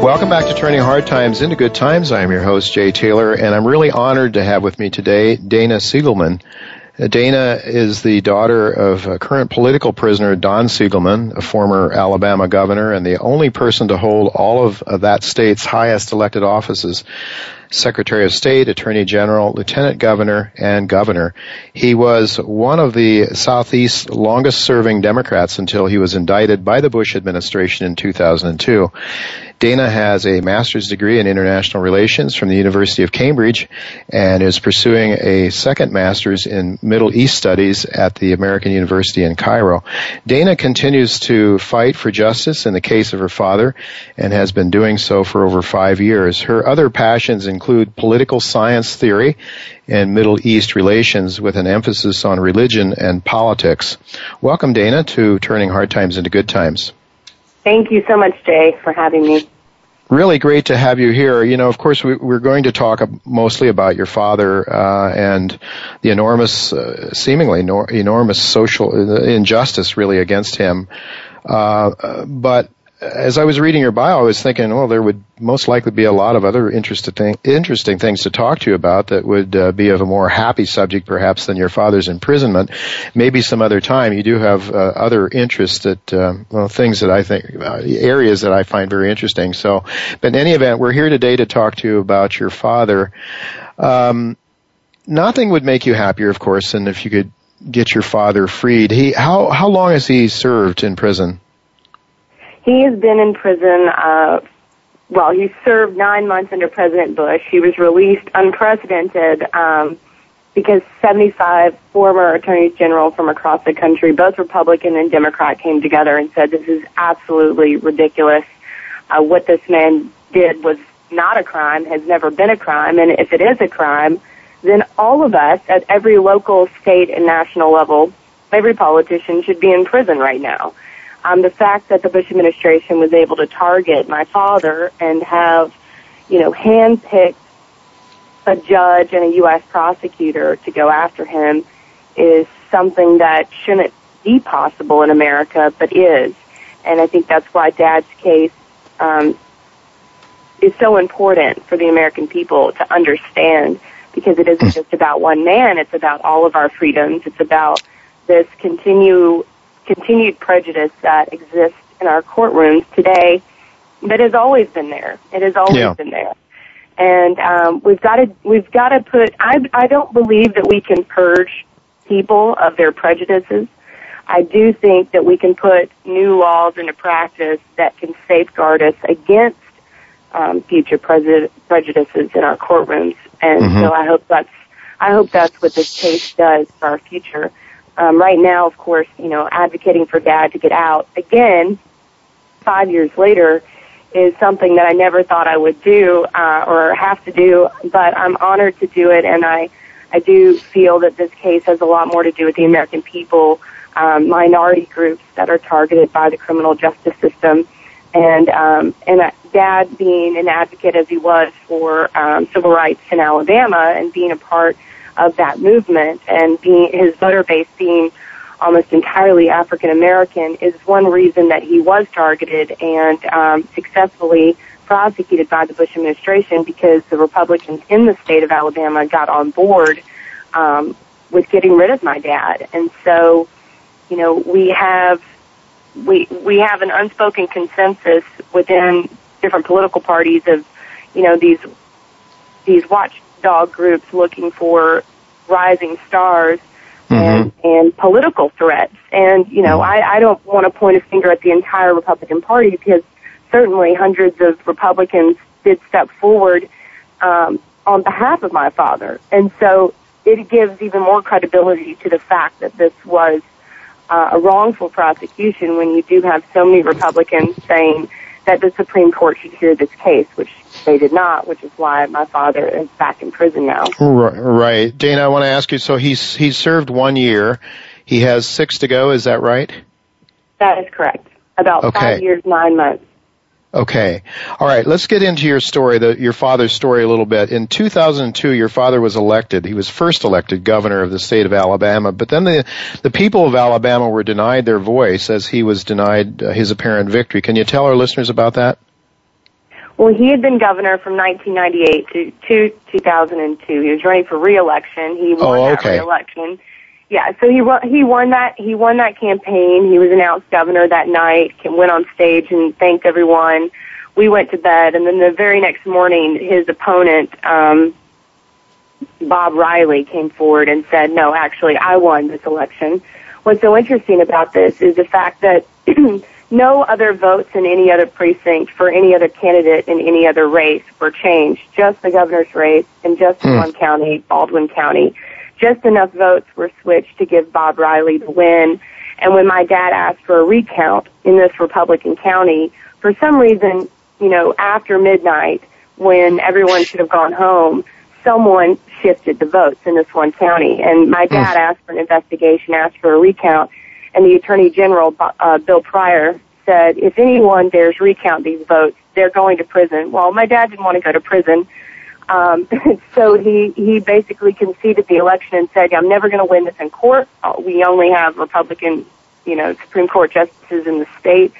Welcome back to Turning Hard Times into Good Times. I am your host, Jay Taylor, and I'm really honored to have with me today Dana Siegelman. Uh, Dana is the daughter of a current political prisoner, Don Siegelman, a former Alabama governor and the only person to hold all of, of that state's highest elected offices. Secretary of State, Attorney General, Lieutenant Governor, and Governor. He was one of the Southeast's longest serving Democrats until he was indicted by the Bush administration in 2002. Dana has a master's degree in international relations from the University of Cambridge and is pursuing a second master's in Middle East studies at the American University in Cairo. Dana continues to fight for justice in the case of her father and has been doing so for over five years. Her other passions include political science theory and Middle East relations with an emphasis on religion and politics. Welcome, Dana, to Turning Hard Times into Good Times. Thank you so much, Jay, for having me. Really great to have you here. You know, of course, we, are going to talk mostly about your father uh, and the enormous, uh, seemingly nor- enormous social injustice, really, against him. Uh, but as I was reading your bio, I was thinking, well, there would most likely be a lot of other interesting interesting things to talk to you about that would uh, be of a more happy subject, perhaps, than your father's imprisonment. Maybe some other time. You do have uh, other interests that, uh, well, things that I think uh, areas that I find very interesting. So, but in any event, we're here today to talk to you about your father. Um, nothing would make you happier, of course, than if you could get your father freed. He how how long has he served in prison? He has been in prison. Uh, well, he served nine months under President Bush. He was released unprecedented um, because 75 former attorneys general from across the country, both Republican and Democrat, came together and said this is absolutely ridiculous. Uh, what this man did was not a crime, has never been a crime, and if it is a crime, then all of us at every local, state, and national level, every politician should be in prison right now. Um, the fact that the Bush administration was able to target my father and have, you know, handpicked a judge and a U.S. prosecutor to go after him is something that shouldn't be possible in America, but is. And I think that's why Dad's case um, is so important for the American people to understand because it isn't just about one man, it's about all of our freedoms. It's about this continue, continued prejudice that exists in our courtrooms today that has always been there. It has always yeah. been there. And um, we've got to we've got to put. I I don't believe that we can purge people of their prejudices. I do think that we can put new laws into practice that can safeguard us against um, future prejudices in our courtrooms. And mm-hmm. so I hope that's I hope that's what this case does for our future. Um, right now, of course, you know, advocating for Dad to get out again, five years later, is something that I never thought I would do uh, or have to do. But I'm honored to do it, and I I do feel that this case has a lot more to do with the American people, um, minority groups that are targeted by the criminal justice system, and um, and dad being an advocate as he was for um, civil rights in Alabama and being a part of that movement and being his voter base being almost entirely African American is one reason that he was targeted and um, successfully prosecuted by the Bush administration because the Republicans in the state of Alabama got on board um, with getting rid of my dad. And so, you know, we have we we have an unspoken consensus within different political parties of, you know, these these watchdog groups looking for rising stars mm-hmm. and and political threats. And you know, mm-hmm. I, I don't want to point a finger at the entire Republican Party because certainly hundreds of Republicans did step forward um, on behalf of my father, and so it gives even more credibility to the fact that this was uh, a wrongful prosecution when you do have so many Republicans saying that the Supreme Court should hear this case, which they did not, which is why my father is back in prison now. Right. Dana, I want to ask you, so he's, he's served one year. He has six to go, is that right? That is correct. About okay. five years, nine months. Okay. All right. Let's get into your story, the, your father's story a little bit. In 2002, your father was elected. He was first elected governor of the state of Alabama, but then the, the people of Alabama were denied their voice as he was denied uh, his apparent victory. Can you tell our listeners about that? Well, he had been governor from 1998 to, to 2002. He was running for reelection. He won oh, okay. that reelection. Yeah, so he won, he won that he won that campaign. He was announced governor that night. Went on stage and thanked everyone. We went to bed, and then the very next morning, his opponent, um, Bob Riley, came forward and said, "No, actually, I won this election." What's so interesting about this is the fact that no other votes in any other precinct for any other candidate in any other race were changed. Just the governor's race in just mm. one county, Baldwin County just enough votes were switched to give Bob Riley the win. And when my dad asked for a recount in this Republican county, for some reason, you know, after midnight, when everyone should have gone home, someone shifted the votes in this one county. And my dad asked for an investigation, asked for a recount, and the Attorney General, uh, Bill Pryor, said, if anyone dares recount these votes, they're going to prison. Well, my dad didn't want to go to prison. Um, so he, he basically conceded the election and said, I'm never going to win this in court. Uh, we only have Republican, you know, Supreme Court justices in the state.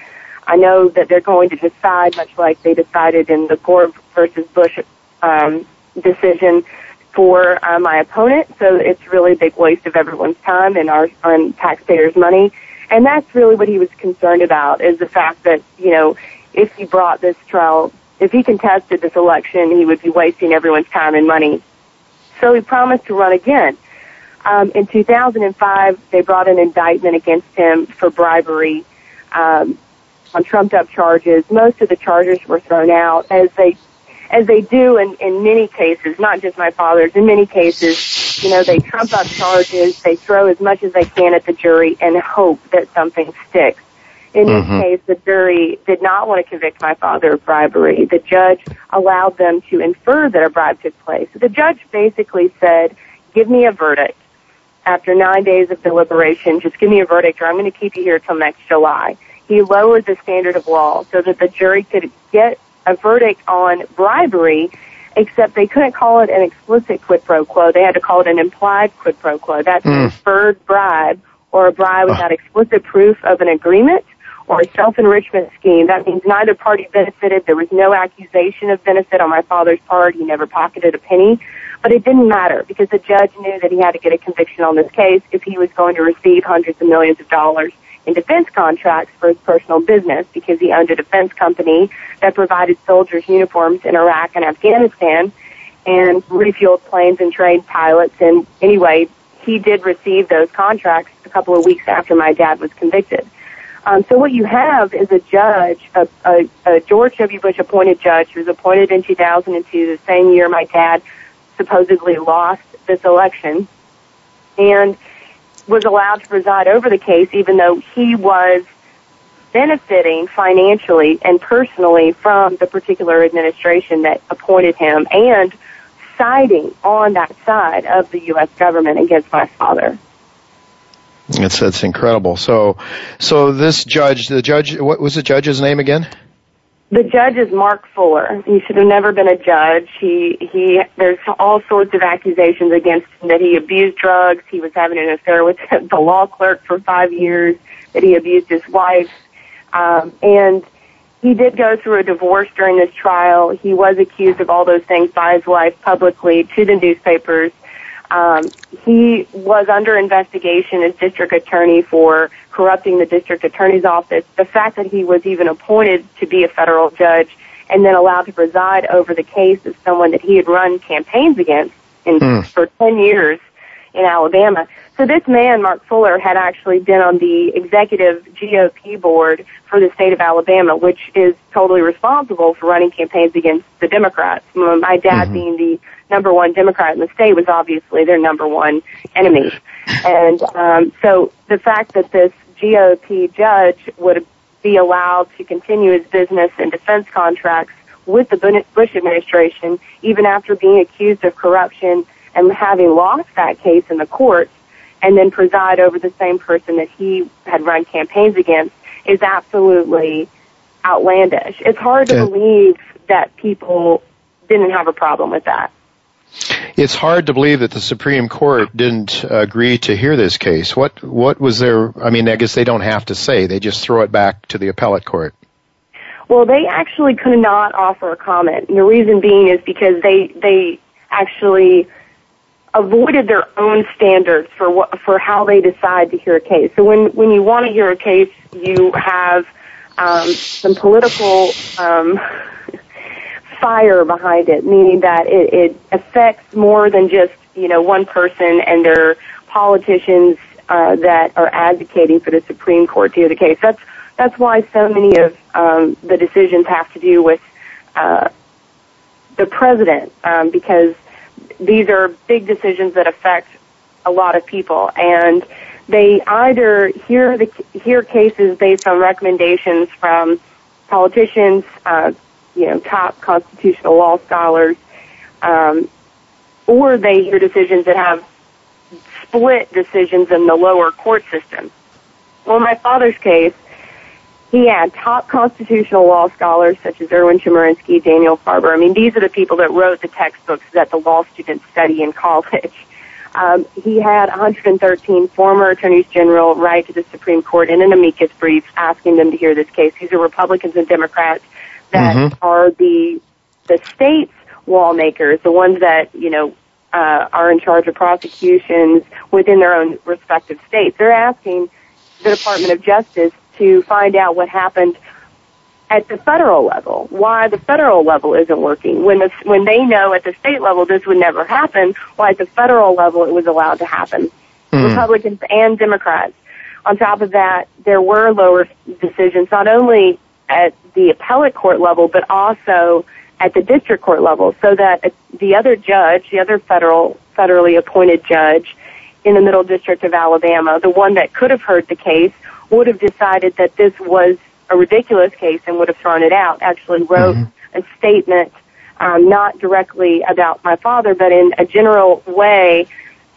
I know that they're going to decide, much like they decided in the Gore versus Bush um, decision, for uh, my opponent. So it's really a big waste of everyone's time and our and taxpayers' money. And that's really what he was concerned about is the fact that you know if he brought this trial, if he contested this election, he would be wasting everyone's time and money. So he promised to run again. Um, in 2005, they brought an indictment against him for bribery um, on trumped-up charges. Most of the charges were thrown out, as they as they do in, in many cases, not just my father's. In many cases, you know, they trump up charges, they throw as much as they can at the jury, and hope that something sticks. In mm-hmm. this case, the jury did not want to convict my father of bribery. The judge allowed them to infer that a bribe took place. The judge basically said, give me a verdict after nine days of deliberation, just give me a verdict or I'm going to keep you here till next July. He lowered the standard of law so that the jury could get a verdict on bribery, except they couldn't call it an explicit quid pro quo. They had to call it an implied quid pro quo. That's mm. an inferred bribe or a bribe without explicit proof of an agreement or a self-enrichment scheme. That means neither party benefited. There was no accusation of benefit on my father's part. He never pocketed a penny. But it didn't matter because the judge knew that he had to get a conviction on this case if he was going to receive hundreds of millions of dollars in defense contracts for his personal business because he owned a defense company that provided soldiers uniforms in Iraq and Afghanistan and refueled planes and trained pilots. And anyway, he did receive those contracts a couple of weeks after my dad was convicted. Um, so what you have is a judge, a, a, a George W. Bush appointed judge who was appointed in 2002, the same year my dad supposedly lost this election and was allowed to preside over the case even though he was benefiting financially and personally from the particular administration that appointed him and siding on that side of the U.S. government against my father. It's that's incredible. So, so this judge, the judge, what was the judge's name again? The judge is Mark Fuller. He should have never been a judge. He he. There's all sorts of accusations against him that he abused drugs. He was having an affair with the law clerk for five years. That he abused his wife, um, and he did go through a divorce during this trial. He was accused of all those things by his wife publicly to the newspapers. Um, he was under investigation as district attorney for corrupting the district attorney's office. The fact that he was even appointed to be a federal judge and then allowed to preside over the case of someone that he had run campaigns against in, mm. for 10 years in Alabama. So this man, Mark Fuller, had actually been on the executive GOP board for the state of Alabama, which is totally responsible for running campaigns against the Democrats. My dad mm-hmm. being the number one Democrat in the state was obviously their number one enemy. And um, so the fact that this GOP judge would be allowed to continue his business and defense contracts with the Bush administration, even after being accused of corruption and having lost that case in the courts, and then preside over the same person that he had run campaigns against, is absolutely outlandish. It's hard to believe that people didn't have a problem with that. It's hard to believe that the Supreme Court didn't agree to hear this case. What what was there? I mean, I guess they don't have to say; they just throw it back to the appellate court. Well, they actually could not offer a comment. And the reason being is because they they actually avoided their own standards for what for how they decide to hear a case. So when when you want to hear a case, you have um, some political um, fire behind it, meaning that it, it affects more than just you know one person and their politicians uh, that are advocating for the Supreme Court to hear the case. That's that's why so many of um, the decisions have to do with uh, the president, um, because these are big decisions that affect a lot of people, and they either hear the hear cases based on recommendations from politicians, uh, you know, top constitutional law scholars, um, or they hear decisions that have split decisions in the lower court system. Well, in my father's case, he had top constitutional law scholars such as Erwin Chemerinsky, Daniel Farber. I mean, these are the people that wrote the textbooks that the law students study in college. Um, he had 113 former attorneys general write to the Supreme Court in an amicus brief asking them to hear this case. These are Republicans and Democrats that mm-hmm. are the the states lawmakers, the ones that you know uh, are in charge of prosecutions within their own respective states. They're asking the Department of Justice to find out what happened at the federal level, why the federal level isn't working. When the, when they know at the state level this would never happen, why at the federal level it was allowed to happen. Mm. Republicans and Democrats. On top of that, there were lower decisions, not only at the appellate court level, but also at the district court level, so that the other judge, the other federal, federally appointed judge in the Middle District of Alabama, the one that could have heard the case, would have decided that this was a ridiculous case and would have thrown it out. Actually wrote mm-hmm. a statement, um, not directly about my father, but in a general way,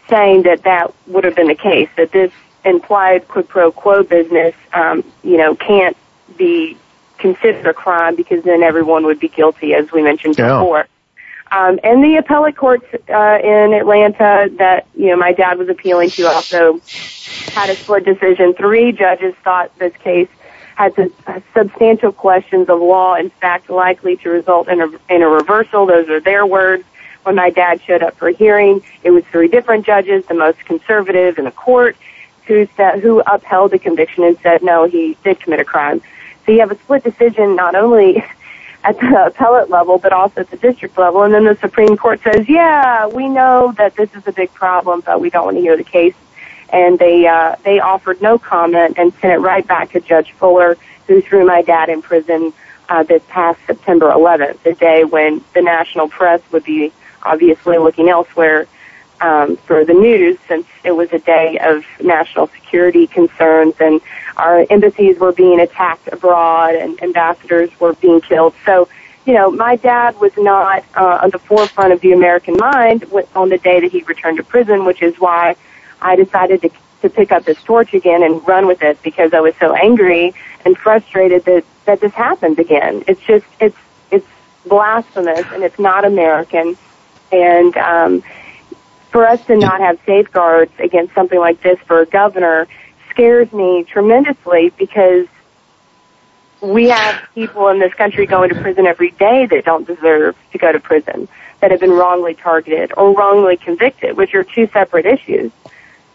saying that that would have been the case. That this implied quid pro quo business, um, you know, can't be considered a crime because then everyone would be guilty, as we mentioned yeah. before. Um, and the appellate courts uh, in Atlanta that you know my dad was appealing to also had a split decision. Three judges thought this case had substantial questions of law and fact likely to result in a, in a reversal. Those are their words. When my dad showed up for a hearing, it was three different judges, the most conservative in the court, who said, who upheld the conviction and said, no, he did commit a crime. So you have a split decision not only at the appellate level, but also at the district level. And then the Supreme Court says, yeah, we know that this is a big problem, but we don't want to hear the case and they uh, they offered no comment and sent it right back to Judge Fuller, who threw my dad in prison uh, this past September 11th, the day when the national press would be obviously looking elsewhere um, for the news, since it was a day of national security concerns and our embassies were being attacked abroad and ambassadors were being killed. So you know, my dad was not uh, on the forefront of the American mind on the day that he returned to prison, which is why I decided to to pick up this torch again and run with it because I was so angry and frustrated that that this happened again. It's just it's it's blasphemous and it's not American. And um, for us to not have safeguards against something like this for a governor scares me tremendously because we have people in this country going to prison every day that don't deserve to go to prison, that have been wrongly targeted or wrongly convicted, which are two separate issues.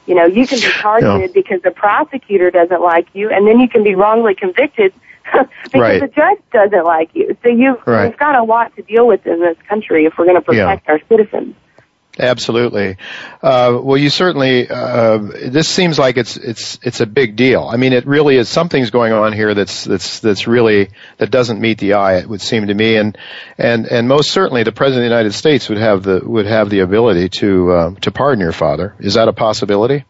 You know, you can be targeted yeah. because the prosecutor doesn't like you, and then you can be wrongly convicted because right. the judge doesn't like you. So you've, right. you've got a lot to deal with in this country if we're going to protect yeah. our citizens. Absolutely. Uh, well, you certainly. Uh, this seems like it's it's it's a big deal. I mean, it really is. Something's going on here that's that's that's really that doesn't meet the eye. It would seem to me, and and and most certainly, the president of the United States would have the would have the ability to uh, to pardon your father. Is that a possibility?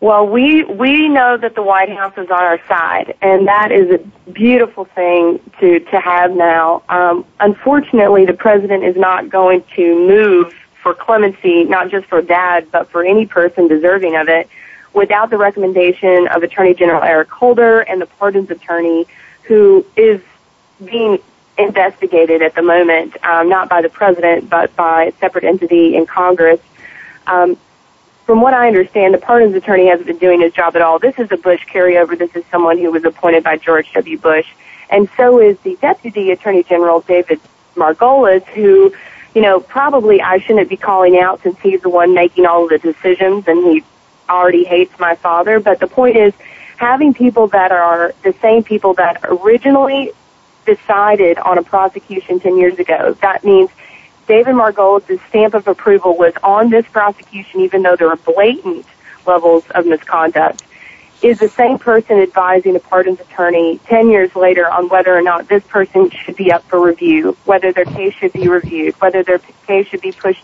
Well, we we know that the White House is on our side, and that is a beautiful thing to to have now. Um, unfortunately, the president is not going to move for clemency, not just for dad, but for any person deserving of it, without the recommendation of Attorney General Eric Holder and the pardons attorney, who is being investigated at the moment, um, not by the president, but by a separate entity in Congress. Um, from what I understand, the pardons attorney hasn't been doing his job at all. This is a Bush carryover. This is someone who was appointed by George W. Bush. And so is the Deputy Attorney General, David Margolis, who you know, probably I shouldn't be calling out since he's the one making all of the decisions and he already hates my father. But the point is, having people that are the same people that originally decided on a prosecution 10 years ago, that means David Margolis' stamp of approval was on this prosecution even though there were blatant levels of misconduct is the same person advising the pardons attorney 10 years later on whether or not this person should be up for review, whether their case should be reviewed, whether their case should be pushed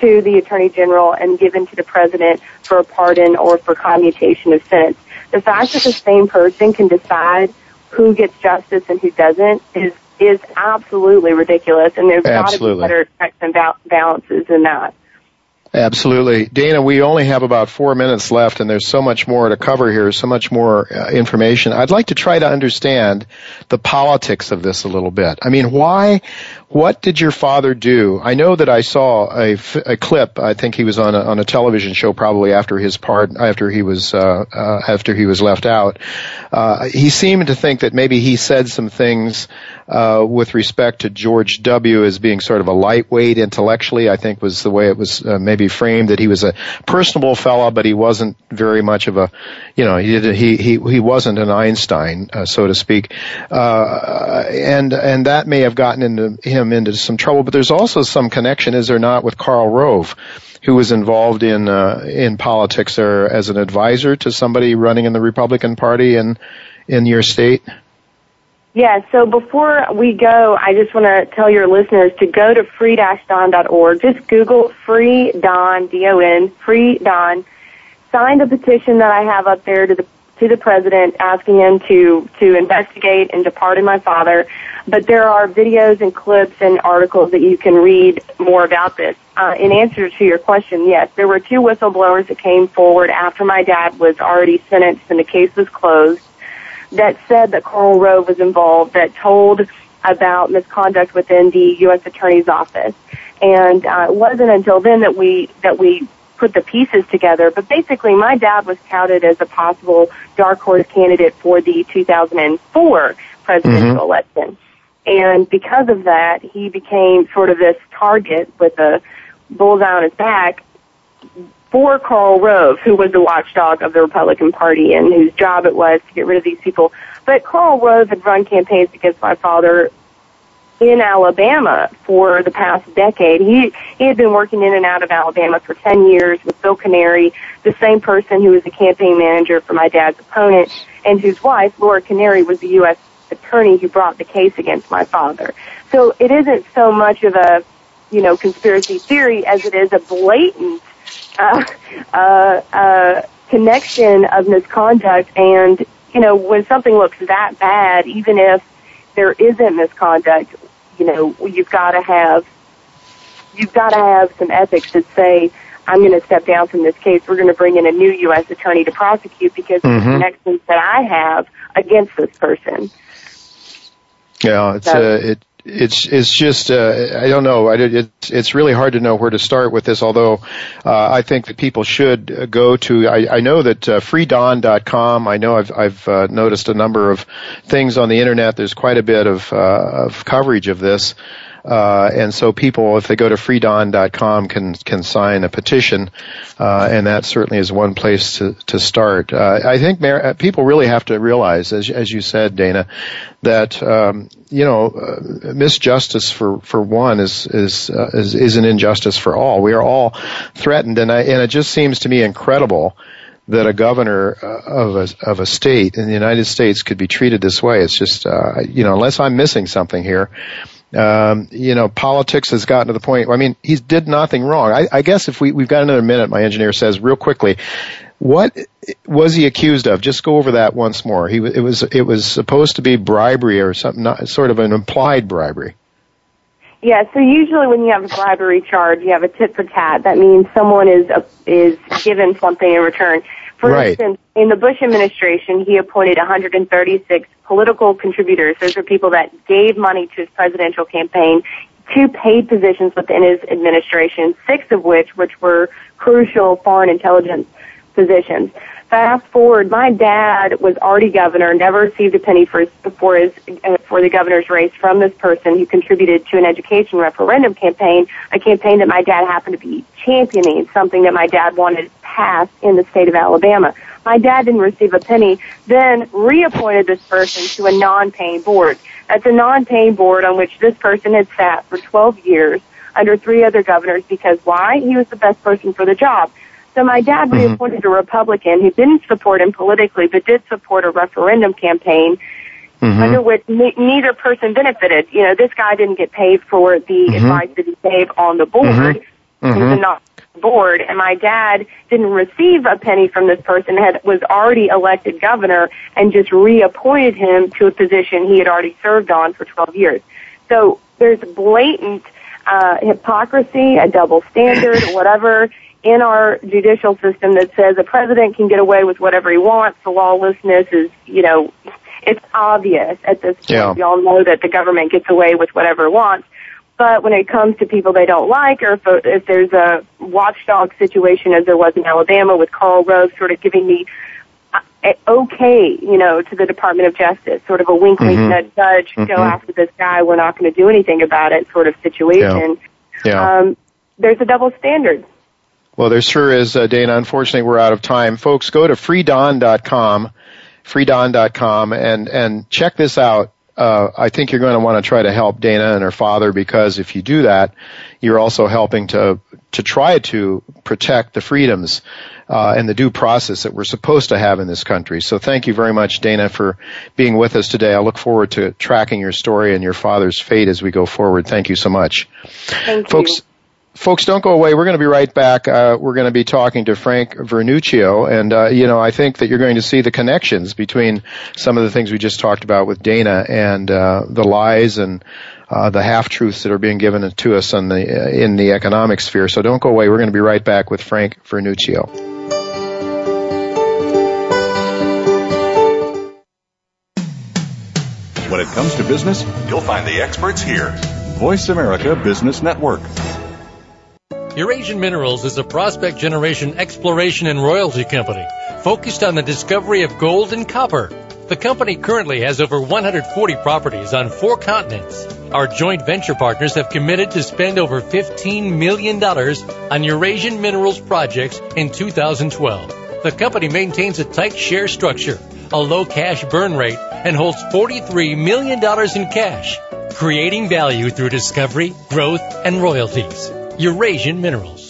to the attorney general and given to the president for a pardon or for commutation of sentence. The fact that the same person can decide who gets justice and who doesn't is is absolutely ridiculous, and there's got to be better checks and balances than that. Absolutely. Dana, we only have about four minutes left and there's so much more to cover here, so much more uh, information. I'd like to try to understand the politics of this a little bit. I mean, why, What did your father do? I know that I saw a, a clip. I think he was on a, on a television show probably after his part, after he was, uh, uh, after he was left out. Uh, he seemed to think that maybe he said some things, uh, with respect to George W. as being sort of a lightweight intellectually, I think was the way it was uh, maybe framed that he was a personable fellow, but he wasn't very much of a, you know, he he he, he wasn't an Einstein, uh, so to speak, and and that may have gotten into him into some trouble. But there's also some connection, is there not, with Karl Rove? who was involved in uh, in politics or as an advisor to somebody running in the Republican Party in in your state? Yeah, so before we go, I just want to tell your listeners to go to free-don.org. Just Google free Don, D-O-N, free Don. Sign the petition that I have up there to the to the president asking him to to investigate and to pardon my father. But there are videos and clips and articles that you can read more about this. Uh, in answer to your question, yes, there were two whistleblowers that came forward after my dad was already sentenced and the case was closed that said that Karl Rove was involved, that told about misconduct within the U.S. Attorney's Office. And uh, it wasn't until then that we that we put the pieces together. But basically, my dad was touted as a possible dark horse candidate for the 2004 presidential mm-hmm. election. And because of that, he became sort of this target with a bullseye on his back for Karl Rove, who was the watchdog of the Republican Party and whose job it was to get rid of these people. But Karl Rove had run campaigns against my father in Alabama for the past decade. He he had been working in and out of Alabama for 10 years with Bill Canary, the same person who was the campaign manager for my dad's opponent and whose wife, Laura Canary, was the U.S. attorney who brought the case against my father. So it isn't so much of a, you know, conspiracy theory as it is a blatant uh, uh, uh, connection of misconduct. And, you know, when something looks that bad, even if there isn't misconduct, you know, you've got to have, you've got to have some ethics that say, I'm going to step down from this case. We're going to bring in a new U.S. attorney to prosecute because mm-hmm. of the connections that I have against this person. Yeah, it's so. uh, it it's it's just uh, I don't know. I, It's it's really hard to know where to start with this. Although uh, I think that people should go to. I, I know that uh, freedon.com. I know I've I've uh, noticed a number of things on the internet. There's quite a bit of uh, of coverage of this. Uh, and so people, if they go to freedon.com, can can sign a petition, uh, and that certainly is one place to to start. Uh, I think Mar- uh, people really have to realize, as as you said, Dana, that um, you know uh, misjustice for for one is is, uh, is is an injustice for all. We are all threatened, and I, and it just seems to me incredible that a governor of a of a state in the United States could be treated this way. It's just uh, you know unless I'm missing something here, um, you know, politics has gotten to the point. I mean, he did nothing wrong. I, I guess if we we've got another minute, my engineer says real quickly, what was he accused of? Just go over that once more. He it was it was supposed to be bribery or something, not, sort of an implied bribery. Yeah, so usually when you have a bribery charge, you have a tit for tat. That means someone is uh, is given something in return. For right. instance, in the Bush administration, he appointed 136 political contributors. Those are people that gave money to his presidential campaign two paid positions within his administration, six of which, which were crucial foreign intelligence positions. Fast forward, my dad was already governor, never received a penny for his, for his uh, for the governor's race from this person who contributed to an education referendum campaign, a campaign that my dad happened to be championing, something that my dad wanted passed in the state of Alabama. My dad didn't receive a penny, then reappointed this person to a non-paying board. That's a non-paying board on which this person had sat for 12 years under three other governors because why? He was the best person for the job. So my dad mm-hmm. reappointed a Republican who didn't support him politically, but did support a referendum campaign mm-hmm. under which ne- neither person benefited. You know, this guy didn't get paid for the mm-hmm. advice that he gave on the board. Mm-hmm. He was mm-hmm. not board and my dad didn't receive a penny from this person had was already elected governor and just reappointed him to a position he had already served on for 12 years so there's blatant uh hypocrisy a double standard whatever in our judicial system that says a president can get away with whatever he wants. The lawlessness is, you know, it's obvious at this point. Yeah. We all know that the government gets away with whatever it wants. But when it comes to people they don't like, or if, if there's a watchdog situation as there was in Alabama with Karl Rove sort of giving the uh, okay, you know, to the Department of Justice, sort of a wink, wink, Mhm. nudge, nudge, Mhm. go after this guy, we're not going to do anything about it sort of situation. Yeah. Um, there's a double standard. Well, there sure is, uh, Dana. Unfortunately, we're out of time. Folks, go to freedon.com, freedon.com, and, and check this out. Uh, I think you're going to want to try to help Dana and her father because if you do that, you're also helping to to try to protect the freedoms uh, and the due process that we're supposed to have in this country. So thank you very much, Dana, for being with us today. I look forward to tracking your story and your father's fate as we go forward. Thank you so much, Thank folks. you. Folks, don't go away. We're going to be right back. Uh, we're going to be talking to Frank Vernuccio, and uh, you know, I think that you're going to see the connections between some of the things we just talked about with Dana and uh, the lies and uh, the half truths that are being given to us on the uh, in the economic sphere. So don't go away. We're going to be right back with Frank Vernuccio. When it comes to business, you'll find the experts here. Voice America Business Network. Eurasian Minerals is a prospect generation exploration and royalty company focused on the discovery of gold and copper. The company currently has over 140 properties on four continents. Our joint venture partners have committed to spend over $15 million on Eurasian Minerals projects in 2012. The company maintains a tight share structure, a low cash burn rate, and holds $43 million in cash, creating value through discovery, growth, and royalties. Eurasian Minerals.